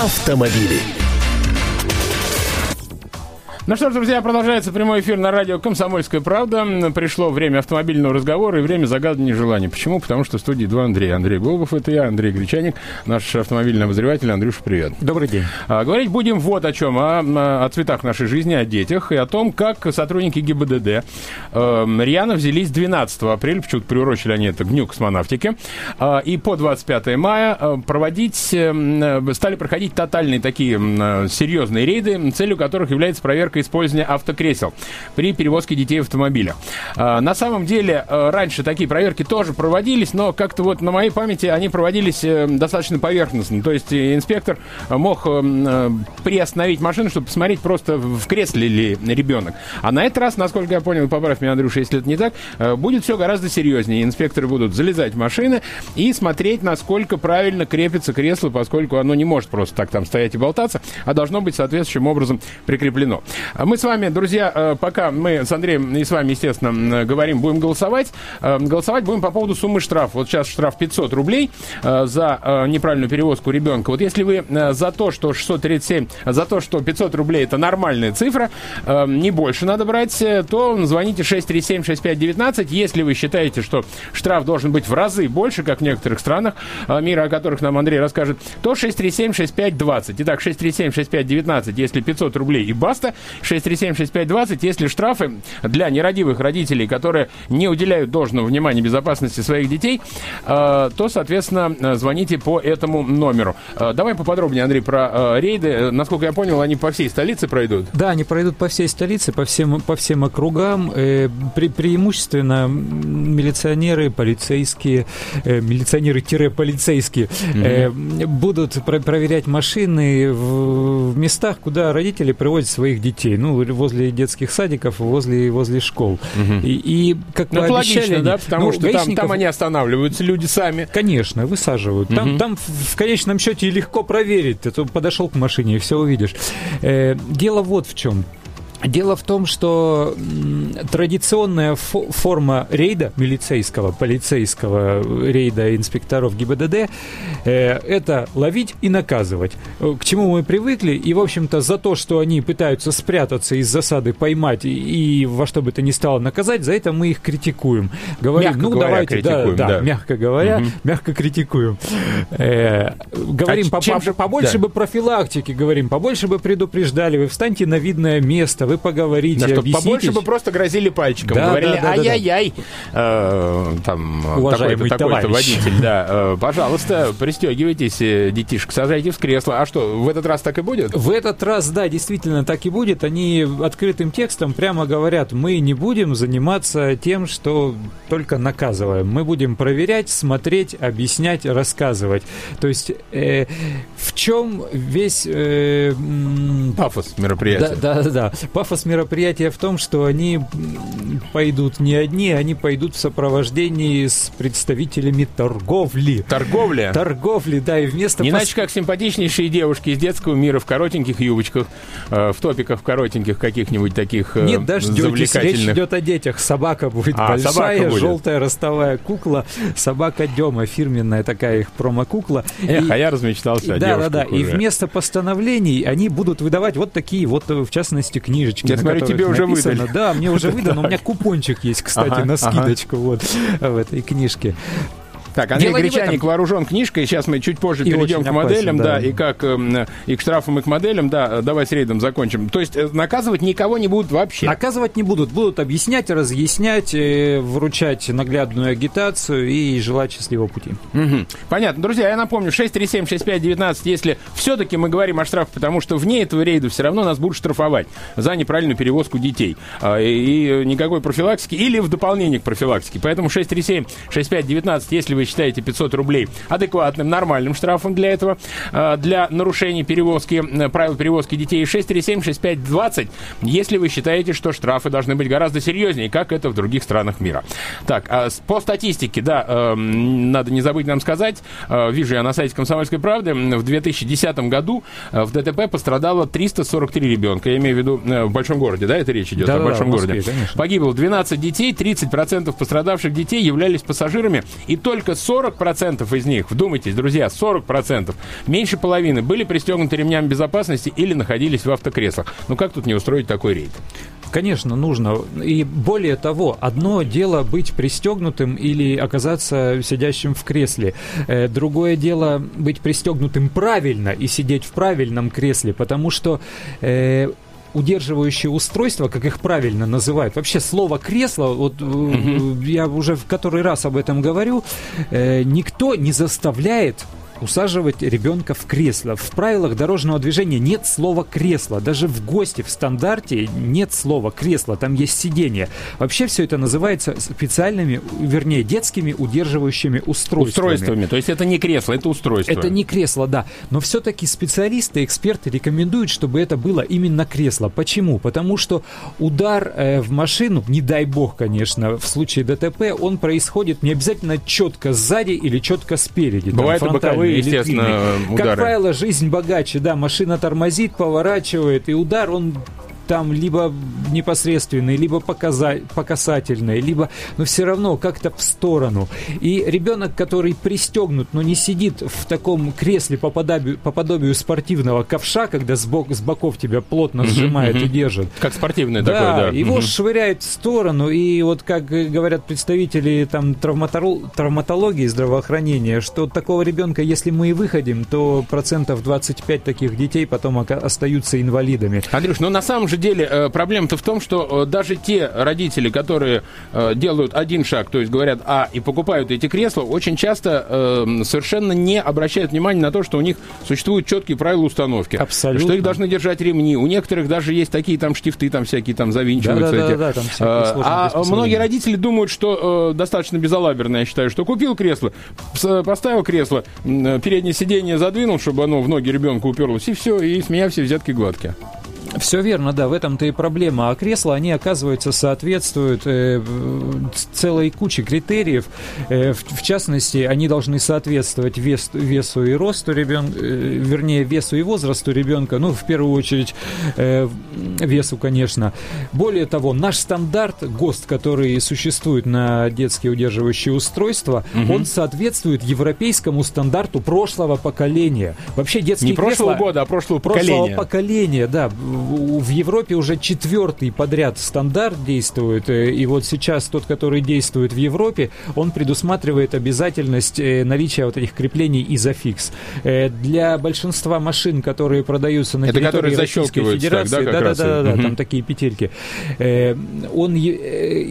автомобили. Ну что ж, друзья, продолжается прямой эфир на радио «Комсомольская правда». Пришло время автомобильного разговора и время загадывания желаний. Почему? Потому что в студии два Андрея. Андрей Голубов, это я, Андрей Гречаник, наш автомобильный обозреватель. Андрюша, привет. Добрый день. А, говорить будем вот о чем. О, о цветах нашей жизни, о детях и о том, как сотрудники ГИБДД э, рьяно взялись 12 апреля, почему-то приурочили они это к Дню космонавтики, э, и по 25 мая э, проводить, э, стали проходить тотальные такие э, серьезные рейды, целью которых является проверка использования автокресел при перевозке детей в автомобилях. А, на самом деле, э, раньше такие проверки тоже проводились, но как-то вот на моей памяти они проводились э, достаточно поверхностно. То есть э, инспектор мог приостановить машину, чтобы посмотреть просто в кресле ли ребенок. А на этот раз, насколько я понял, поправь меня, Андрюша, если это не так, будет все гораздо серьезнее. Инспекторы будут залезать в машины и смотреть, насколько правильно крепится кресло, поскольку оно не может просто так там стоять и болтаться, а должно быть соответствующим образом прикреплено. А мы с вами, друзья, э, пока мы с Андреем и с вами, естественно, говорим, будем голосовать. Э, голосовать будем по поводу суммы штрафа. Вот сейчас штраф 500 рублей э, за неправильную перевозку ребенка. Вот если вы за то, что 637, за то, что 500 рублей это нормальная цифра, не больше надо брать, то звоните 637-6519. Если вы считаете, что штраф должен быть в разы больше, как в некоторых странах мира, о которых нам Андрей расскажет, то 637-6520. Итак, 637-6519, если 500 рублей и баста. 637-6520. Если штрафы для нерадивых родителей, которые не уделяют должного внимания безопасности своих детей, э, то, соответственно, звоните по этому номеру. Э, давай поподробнее, Андрей, про э, рейды. Насколько я понял, они по всей столице пройдут? Да, они пройдут по всей столице, по всем, по всем округам. Пре преимущественно милиционеры, полицейские, милиционеры-полицейские mm-hmm. будут проверять машины в местах, куда родители приводят своих детей детей, ну, возле детских садиков, возле, возле школ. Угу. И, и как ну, мы обещали... Логично, да, потому ну, что гаишников... там, там они останавливаются, люди сами. Конечно, высаживают. Угу. Там, там в конечном счете легко проверить. Ты подошел к машине и все увидишь. Э, дело вот в чем. Дело в том, что традиционная форма рейда милицейского, полицейского рейда инспекторов ГИБДД э, это ловить и наказывать. Э, к чему мы привыкли, и, в общем-то, за то, что они пытаются спрятаться из засады, поймать и, и во что бы то ни стало наказать, за это мы их критикуем. Говорим, мягко ну говоря, давайте, да, да, да, мягко говоря, угу. мягко критикуем. Э, говорим, а по, чем же, побольше да. бы профилактики, говорим, побольше бы предупреждали, вы встаньте на видное место, вы поговорите, да, чтобы побольше бы просто грозили пальчиком, да, говорили, да, да, ай-яй-яй, э, там, такой-то, такой водитель, да, э, пожалуйста, пристегивайтесь, э, детишек, сажайте в кресло. А что, в этот раз так и будет? В этот раз, да, действительно так и будет. Они открытым текстом прямо говорят, мы не будем заниматься тем, что только наказываем. Мы будем проверять, смотреть, объяснять, рассказывать. То есть э, в чем весь... Э, пафос мероприятия. Да, да, да. Пафос мероприятия в том, что они пойдут не одни, они пойдут в сопровождении с представителями торговли. Торговля? Торговли, да, и вместо... Не пос... иначе, как симпатичнейшие девушки из детского мира в коротеньких юбочках, э, в топиках коротеньких каких-нибудь таких э, Нет, дождетесь, речь идет о детях. Собака будет а, большая, собака будет. желтая ростовая кукла, собака Дема, фирменная такая их промо-кукла. Эх, и, а я размечтался и, Да, да, да. И вместо постановлений они будут выдавать вот такие вот, в частности, книжечки. Я смотрю, тебе уже написано. выдали. Да, мне уже выдано. У меня купончик есть, кстати, на скидочку вот в этой книжке. Так, Андрей Дело Гречаник вооружен книжкой. Сейчас мы чуть позже и перейдем к моделям, опасен, да. да, и как э, и к штрафам, и к моделям, да. Давай с рейдом закончим. То есть э, наказывать никого не будут вообще? Наказывать не будут. Будут объяснять, разъяснять, э, вручать наглядную агитацию и желать счастливого пути. Угу. Понятно. Друзья, я напомню, 637-6519, если все-таки мы говорим о штрафе, потому что вне этого рейда все равно нас будут штрафовать за неправильную перевозку детей. А, и никакой профилактики или в дополнение к профилактике. Поэтому 637-6519, если вы вы считаете 500 рублей адекватным, нормальным штрафом для этого, а, для нарушений перевозки, э, правил перевозки детей 637-6520, если вы считаете, что штрафы должны быть гораздо серьезнее, как это в других странах мира. Так, а по статистике, да, эм, надо не забыть нам сказать, э, вижу я на сайте «Комсомольской правды», в 2010 году э, в ДТП пострадало 343 ребенка, я имею в виду в большом городе, да, это речь идет да, о большом да, Москве, городе. Конечно. Погибло 12 детей, 30% пострадавших детей являлись пассажирами, и только только 40% из них, вдумайтесь, друзья, 40%, меньше половины были пристегнуты ремнями безопасности или находились в автокреслах. Ну как тут не устроить такой рейд? Конечно, нужно. И более того, одно дело быть пристегнутым или оказаться сидящим в кресле. Э, другое дело быть пристегнутым правильно и сидеть в правильном кресле, потому что э, удерживающие устройства, как их правильно называют. Вообще слово кресло, вот угу. я уже в который раз об этом говорю, э, никто не заставляет усаживать ребенка в кресло. В правилах дорожного движения нет слова кресло. Даже в гости в стандарте нет слова кресло. Там есть сиденье. Вообще все это называется специальными, вернее, детскими удерживающими устройствами. Устройствами. То есть это не кресло, это устройство. Это не кресло, да. Но все-таки специалисты, эксперты рекомендуют, чтобы это было именно кресло. Почему? Потому что удар э, в машину, не дай бог, конечно, в случае ДТП, он происходит не обязательно четко сзади или четко спереди. Бывает и боковые Естественно, удары. Как правило, жизнь богаче, да, машина тормозит, поворачивает, и удар, он там либо непосредственный, либо показа- показательный, либо, но все равно как-то в сторону. И ребенок, который пристегнут, но не сидит в таком кресле по подобию, по подобию спортивного ковша, когда с, бок, с боков тебя плотно сжимает и держит. Как спортивный да, такой, да. Его швыряет в сторону, и вот как говорят представители там травматологии здравоохранения, что такого ребенка, если мы и выходим, то процентов 25 таких детей потом остаются инвалидами. Андрюш, ну на самом же деле э, проблема-то в том, что э, даже те родители, которые э, делают один шаг, то есть говорят «а» и покупают эти кресла, очень часто совершенно не обращают внимания на то, что у них существуют четкие правила установки. Абсолютно. Что их должны держать ремни. У некоторых даже есть такие там штифты, там всякие там завинчиваются. Да, да, да, да, там а многие родители думают, что достаточно безалаберно, я считаю, что купил кресло, поставил кресло, переднее сиденье задвинул, чтобы оно в ноги ребенка уперлось, и все, и с меня все взятки гладкие. Все верно, да, в этом-то и проблема. А кресла, они, оказывается, соответствуют э, целой куче критериев. Э, в, в частности, они должны соответствовать вес, весу и росту ребенка, э, вернее, весу и возрасту ребенка, ну, в первую очередь, э, весу, конечно. Более того, наш стандарт ГОСТ, который существует на детские удерживающие устройства, угу. он соответствует европейскому стандарту прошлого поколения. Вообще детские Не кресла... прошлого года, а прошлого поколения. Прошлого поколения, да в Европе уже четвертый подряд стандарт действует, э, и вот сейчас тот, который действует в Европе, он предусматривает обязательность э, наличия вот этих креплений изофикс. Э, для большинства машин, которые продаются на Это территории Российской Федерации, да, да, да, да, да, угу. там такие петельки, он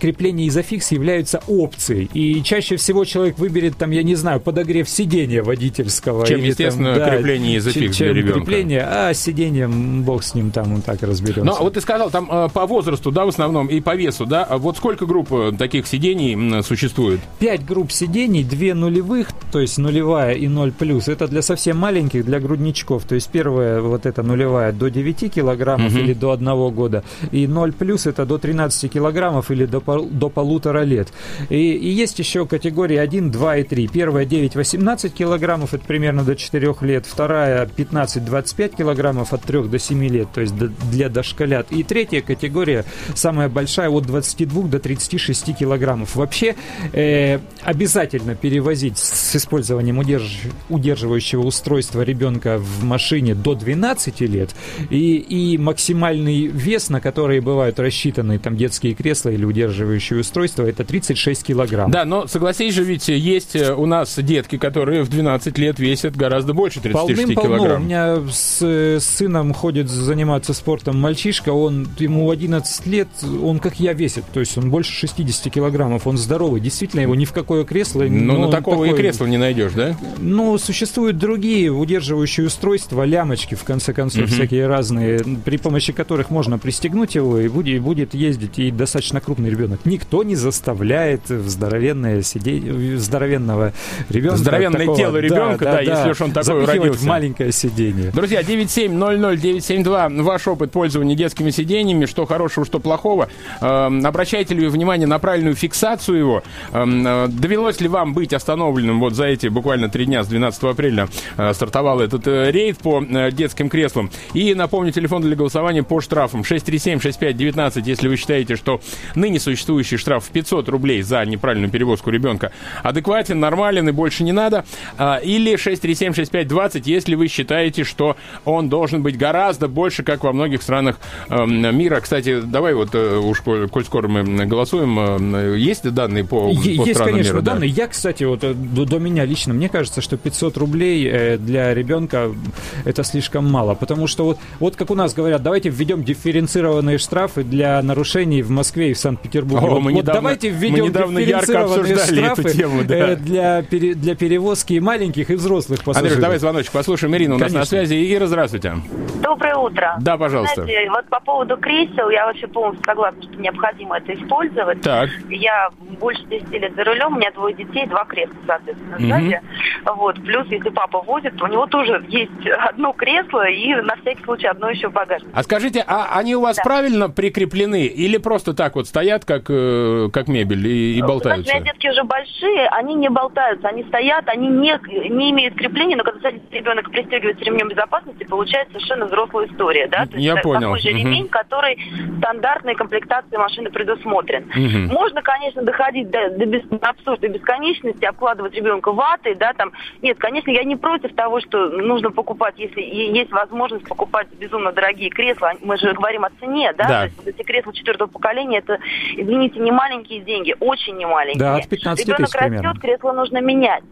крепление изофикс являются опцией, и чаще всего человек выберет там, я не знаю, подогрев сидения водительского. Чем, или, естественно, там, да, крепление изофикс чем, для ребенка. крепление, а сиденьем бог с ним там он так разберемся. Ну, вот ты сказал, там э, по возрасту, да, в основном, и по весу, да? А вот сколько групп э, таких сидений существует? Пять групп сидений, две нулевых, то есть нулевая и ноль плюс. Это для совсем маленьких, для грудничков. То есть первая вот эта нулевая до 9 килограммов угу. или до одного года. И ноль плюс это до 13 килограммов или до, до полутора лет. И, и есть еще категории 1, 2 и 3. Первая 9-18 килограммов, это примерно до 4 лет. Вторая 15-25 килограммов от 3 до 7 лет, то есть для дошколят. И третья категория, самая большая, от 22 до 36 килограммов. Вообще э, обязательно перевозить с использованием удерж... удерживающего устройства ребенка в машине до 12 лет и, и максимальный вес, на который бывают рассчитаны там детские кресла или удерживающие устройства, это 36 килограмм. Да, но согласись же, ведь есть э, у нас детки, которые в 12 лет весят гораздо больше 36 килограмм. У меня с, с сыном ходит заниматься спортом мальчишка, он, ему 11 лет, он как я весит, то есть он больше 60 килограммов, он здоровый, действительно, его ни в какое кресло... Но, но на такого такой, и кресла не найдешь, да? Ну, существуют другие удерживающие устройства, лямочки, в конце концов, угу. всякие разные, при помощи которых можно пристегнуть его, и будет, будет ездить, и достаточно крупный ребенок. Никто не заставляет в здоровенное сиденье, здоровенного ребенка... Здоровенное такого, тело ребенка, да, да, да, если уж он такой родился. в маленькое сиденье. Друзья, 9700972, ваш ваш опыт пользования детскими сиденьями, что хорошего, что плохого. Эм, обращаете ли вы внимание на правильную фиксацию его? Эм, э, довелось ли вам быть остановленным вот за эти буквально три дня с 12 апреля э, стартовал этот э, рейд по детским креслам? И напомню, телефон для голосования по штрафам 637-6519, если вы считаете, что ныне существующий штраф в 500 рублей за неправильную перевозку ребенка адекватен, нормален и больше не надо. Или 637-6520, если вы считаете, что он должен быть гораздо больше, как во многих странах эм, мира. Кстати, давай вот э, уж, коль скоро мы голосуем, э, есть данные по, по Есть, конечно, мира? данные. Да. Я, кстати, вот э, до, до меня лично, мне кажется, что 500 рублей для ребенка это слишком мало, потому что вот, вот как у нас говорят, давайте введем дифференцированные штрафы для нарушений в Москве и в Санкт-Петербурге. О, вот, мы вот недавно, давайте введем мы недавно ярко обсуждали штрафы эту тему, да. для, для перевозки маленьких, и взрослых пассажиров. Андрюш, давай звоночек послушаем. Ирина у нас на связи. Ира, здравствуйте. Доброе утро. Да, пожалуйста. Знаете, вот по поводу кресел, я вообще полностью согласна, что необходимо это использовать. Так. Я больше 10 лет за рулем, у меня двое детей, два кресла, соответственно, сзади. Угу. Вот. Плюс, если папа возит, у него тоже есть одно кресло и на всякий случай одно еще в багажнике. А скажите, а они у вас да. правильно прикреплены или просто так вот стоят, как, э, как мебель и, и болтаются? Знаете, у меня детки уже большие, они не болтаются, они стоят, они не, не имеют крепления, но когда садится ребенок пристегивается ремнем безопасности, получается совершенно взрослая история, да? То Я есть понял. Такой же угу. ремень, который стандартной комплектации машины предусмотрен. Угу. Можно, конечно, доходить до, до, бес, до абсурдной бесконечности, обкладывать ребенка ватой, да, там. Нет, конечно, я не против того, что нужно покупать, если есть возможность покупать безумно дорогие кресла. Мы же говорим о цене, да? да. То есть вот эти кресла четвертого поколения, это, извините, не маленькие деньги, очень не маленькие. Да, от 15 Ребенок тысяч примерно. растет, кресло нужно менять.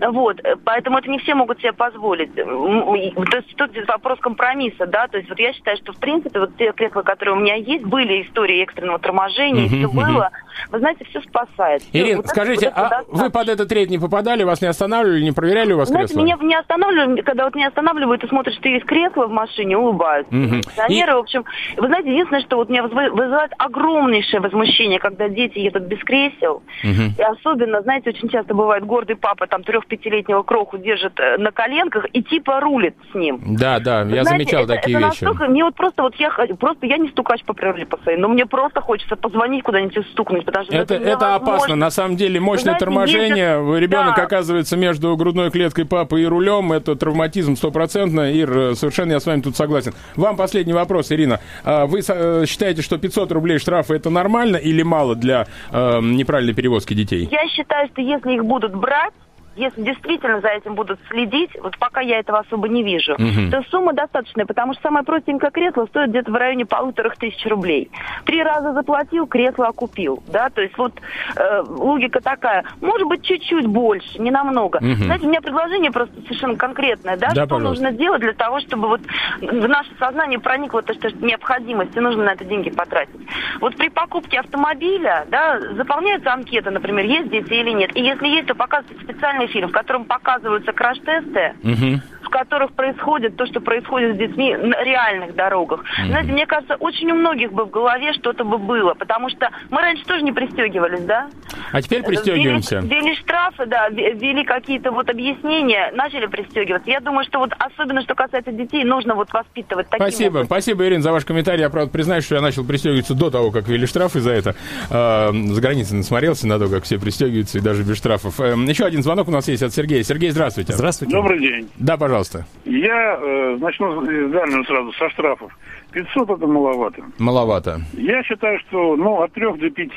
Вот, поэтому это не все могут себе позволить. То есть тут вопрос компромисса, да, то есть вот я считаю, что в принципе вот те кресла, которые у меня есть, были истории экстренного торможения, uh-huh, все uh-huh. было. Вы знаете, все спасает. Ирина, вот скажите, это, а вы под этот рейд не попадали, вас не останавливали, не проверяли у вас знаете, кресло? меня не останавливали, когда вот меня останавливают и смотрят, что есть кресло в машине, улыбаются. Uh-huh. Пенсионеры, и... в общем, вы знаете, единственное, что вот меня вызывает огромнейшее возмущение, когда дети едут без кресел, uh-huh. и особенно, знаете, очень часто бывает гордый папа там трех-пятилетнего кроху держит э, на коленках и типа рулит с ним. Да, да, я Знаете, замечал это, такие это вещи. Мне вот просто вот я просто я не стукач по природе по своей, но мне просто хочется позвонить куда-нибудь и стукнуть, потому что это, это, это опасно. На самом деле мощное знаете, торможение, ездят... ребенок да. оказывается между грудной клеткой папы и рулем, это травматизм стопроцентно. Ир, совершенно я с вами тут согласен. Вам последний вопрос, Ирина. А вы э, считаете, что 500 рублей штрафа это нормально или мало для э, неправильной перевозки детей? Я считаю, что если их будут брать если действительно за этим будут следить, вот пока я этого особо не вижу, угу. то сумма достаточная, потому что самое простенькое кресло стоит где-то в районе полутора тысяч рублей. Три раза заплатил, кресло окупил, да, то есть вот э, логика такая, может быть, чуть-чуть больше, не намного. Угу. Знаете, у меня предложение просто совершенно конкретное, да, да что пожалуйста. нужно делать для того, чтобы вот в наше сознание проникло то, что необходимость, и нужно на это деньги потратить. Вот при покупке автомобиля, да, заполняется анкета, например, есть дети или нет, и если есть, то показывается специальный фильм, в котором показываются краш-тесты, угу. в которых происходит то, что происходит с детьми на реальных дорогах. Угу. Знаете, мне кажется, очень у многих бы в голове что-то бы было, потому что мы раньше тоже не пристегивались, да? А теперь пристегиваемся. Ввели, ввели штрафы, да, ввели какие-то вот объяснения, начали пристегиваться. Я думаю, что вот особенно, что касается детей, нужно вот воспитывать таким Спасибо, образом. спасибо, Ирина, за ваш комментарий. Я, правда, признаюсь, что я начал пристегиваться до того, как ввели штрафы за это. Э, за границей насмотрелся на то, как все пристегиваются, и даже без штрафов. Э, еще один звонок у нас есть от Сергея. Сергей, здравствуйте. Здравствуйте. Добрый день. Да, пожалуйста. Я э, начну дальнего сразу со штрафов. 500 это маловато. Маловато. Я считаю, что ну, от 3 до 5.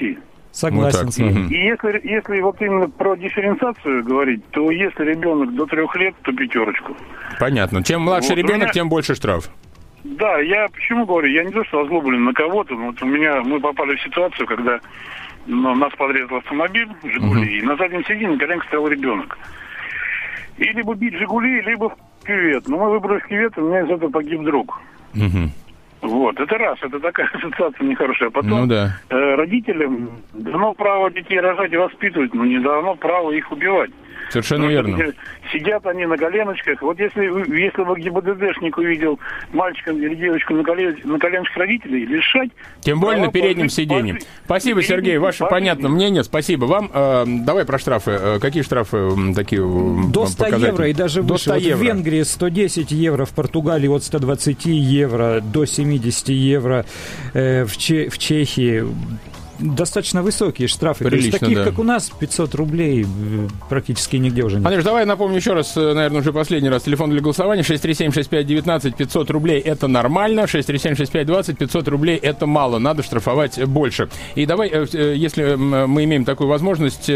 Согласен вот с вами. И если, если вот именно про дифференциацию говорить, то если ребенок до трех лет, то пятерочку. Понятно. Чем младше вот ребенок, меня... тем больше штраф. Да, я почему говорю, я не то, что озлоблен на кого-то, но вот у меня, мы попали в ситуацию, когда ну, нас подрезал автомобиль, Жигули, uh-huh. и на заднем сиденье коленка стоял ребенок. И либо бить Жигули, либо в кювет. Но мы выбрали в кювет, и у меня из этого погиб друг. Uh-huh. Вот, это раз, это такая ассоциация нехорошая. Потом ну, да. э, родителям дано право детей рожать и воспитывать, но не дано право их убивать. Совершенно верно. Сидят они на коленочках. Вот если, если бы ГИБДДшник увидел мальчика или девочку на, колен, на коленочках родителей, лишать... Тем более на переднем сиденье. Спасибо, Сергей, ваше понятное мнение. Спасибо вам. Э, давай про штрафы. Э, какие штрафы такие До 100 евро и даже выше. До 100 вот евро. В Венгрии 110 евро, в Португалии от 120 евро до 70 евро, э, в, Че в Чехии достаточно высокие штрафы. Прилично, То есть таких, да. как у нас, 500 рублей э, практически нигде уже нет. Андрюш, давай напомню еще раз, э, наверное, уже последний раз. Телефон для голосования 637-6519, 500 рублей это нормально, 637-6520, 500 рублей это мало, надо штрафовать больше. И давай, э, если мы имеем такую возможность,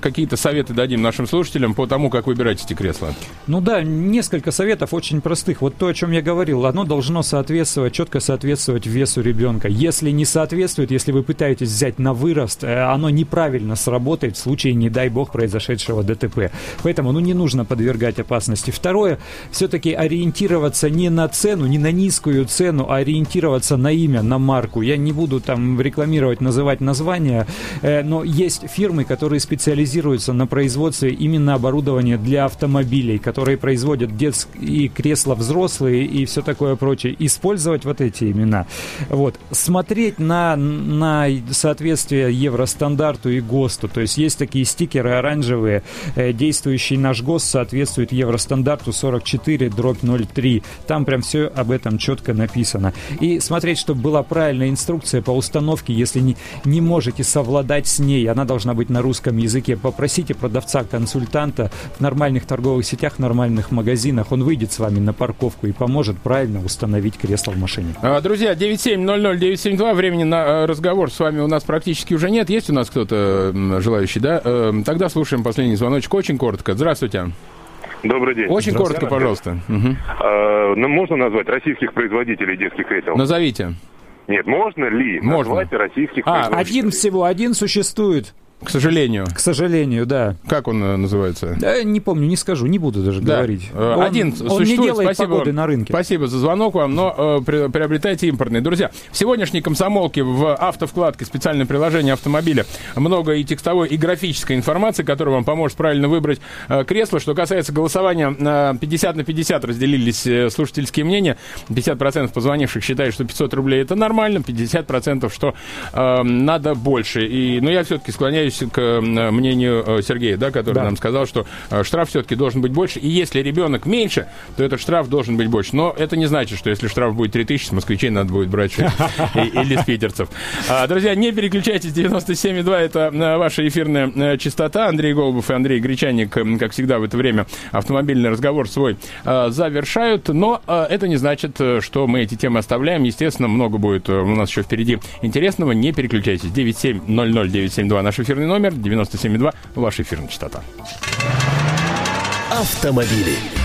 какие-то советы дадим нашим слушателям по тому, как выбирать эти кресла. Ну да, несколько советов очень простых. Вот то, о чем я говорил, оно должно соответствовать, четко соответствовать весу ребенка. Если не соответствует, если вы пытаетесь взять на вырост, э, оно неправильно сработает в случае, не дай бог, произошедшего ДТП. Поэтому, ну, не нужно подвергать опасности. Второе, все-таки ориентироваться не на цену, не на низкую цену, а ориентироваться на имя, на марку. Я не буду там рекламировать, называть названия, э, но есть фирмы, которые специализируются на производстве именно оборудования для автомобилей, которые производят детские кресла взрослые и все такое прочее. Использовать вот эти имена. Вот. Смотреть на, на соответствие евростандарту и ГОСТу. То есть есть такие стикеры оранжевые, э, действующий наш ГОСТ соответствует евростандарту 44 дробь 03. Там прям все об этом четко написано. И смотреть, чтобы была правильная инструкция по установке, если не, не можете совладать с ней, она должна быть на русском языке. Попросите продавца-консультанта в нормальных торговых сетях, нормальных магазинах, он выйдет с вами на парковку и поможет правильно установить кресло в машине. А, друзья, 9700-972, времени на э, разговор с вами у нас практически уже нет. Есть у нас кто-то желающий, да? Эм, тогда слушаем последний звоночек очень коротко. Здравствуйте. Добрый день. Очень коротко, пожалуйста. Угу. А, ну, можно назвать российских производителей детских кресел? Назовите. Нет, можно ли можно. назвать российских а, производителей? Один всего, один существует. К сожалению. К сожалению, да. Как он э, называется? Да, не помню, не скажу, не буду даже да. говорить. Э, он, Один он существует. не делает спасибо, погоды на рынке. Спасибо за звонок вам, но э, при, приобретайте импортные. Друзья, в сегодняшней комсомолке в автовкладке специальное приложение автомобиля много и текстовой, и графической информации, которая вам поможет правильно выбрать э, кресло. Что касается голосования, э, 50 на 50 разделились э, слушательские мнения. 50% позвонивших считают, что 500 рублей это нормально, 50% что э, надо больше. И, но ну, я все-таки склоняюсь к э, мнению э, Сергея, да, который да. нам сказал, что э, штраф все-таки должен быть больше. И если ребенок меньше, то этот штраф должен быть больше. Но это не значит, что если штраф будет 3000, с москвичей надо будет брать или с питерцев. А, друзья, не переключайтесь, 97,2 это ваша эфирная частота. Андрей Голубов и Андрей Гречаник, как всегда в это время, автомобильный разговор свой завершают. Но это не значит, что мы эти темы оставляем. Естественно, много будет у нас еще впереди интересного. Не переключайтесь. 9700 972 наш эфирный номер. 97,2 ваша эфирная частота. Автомобили.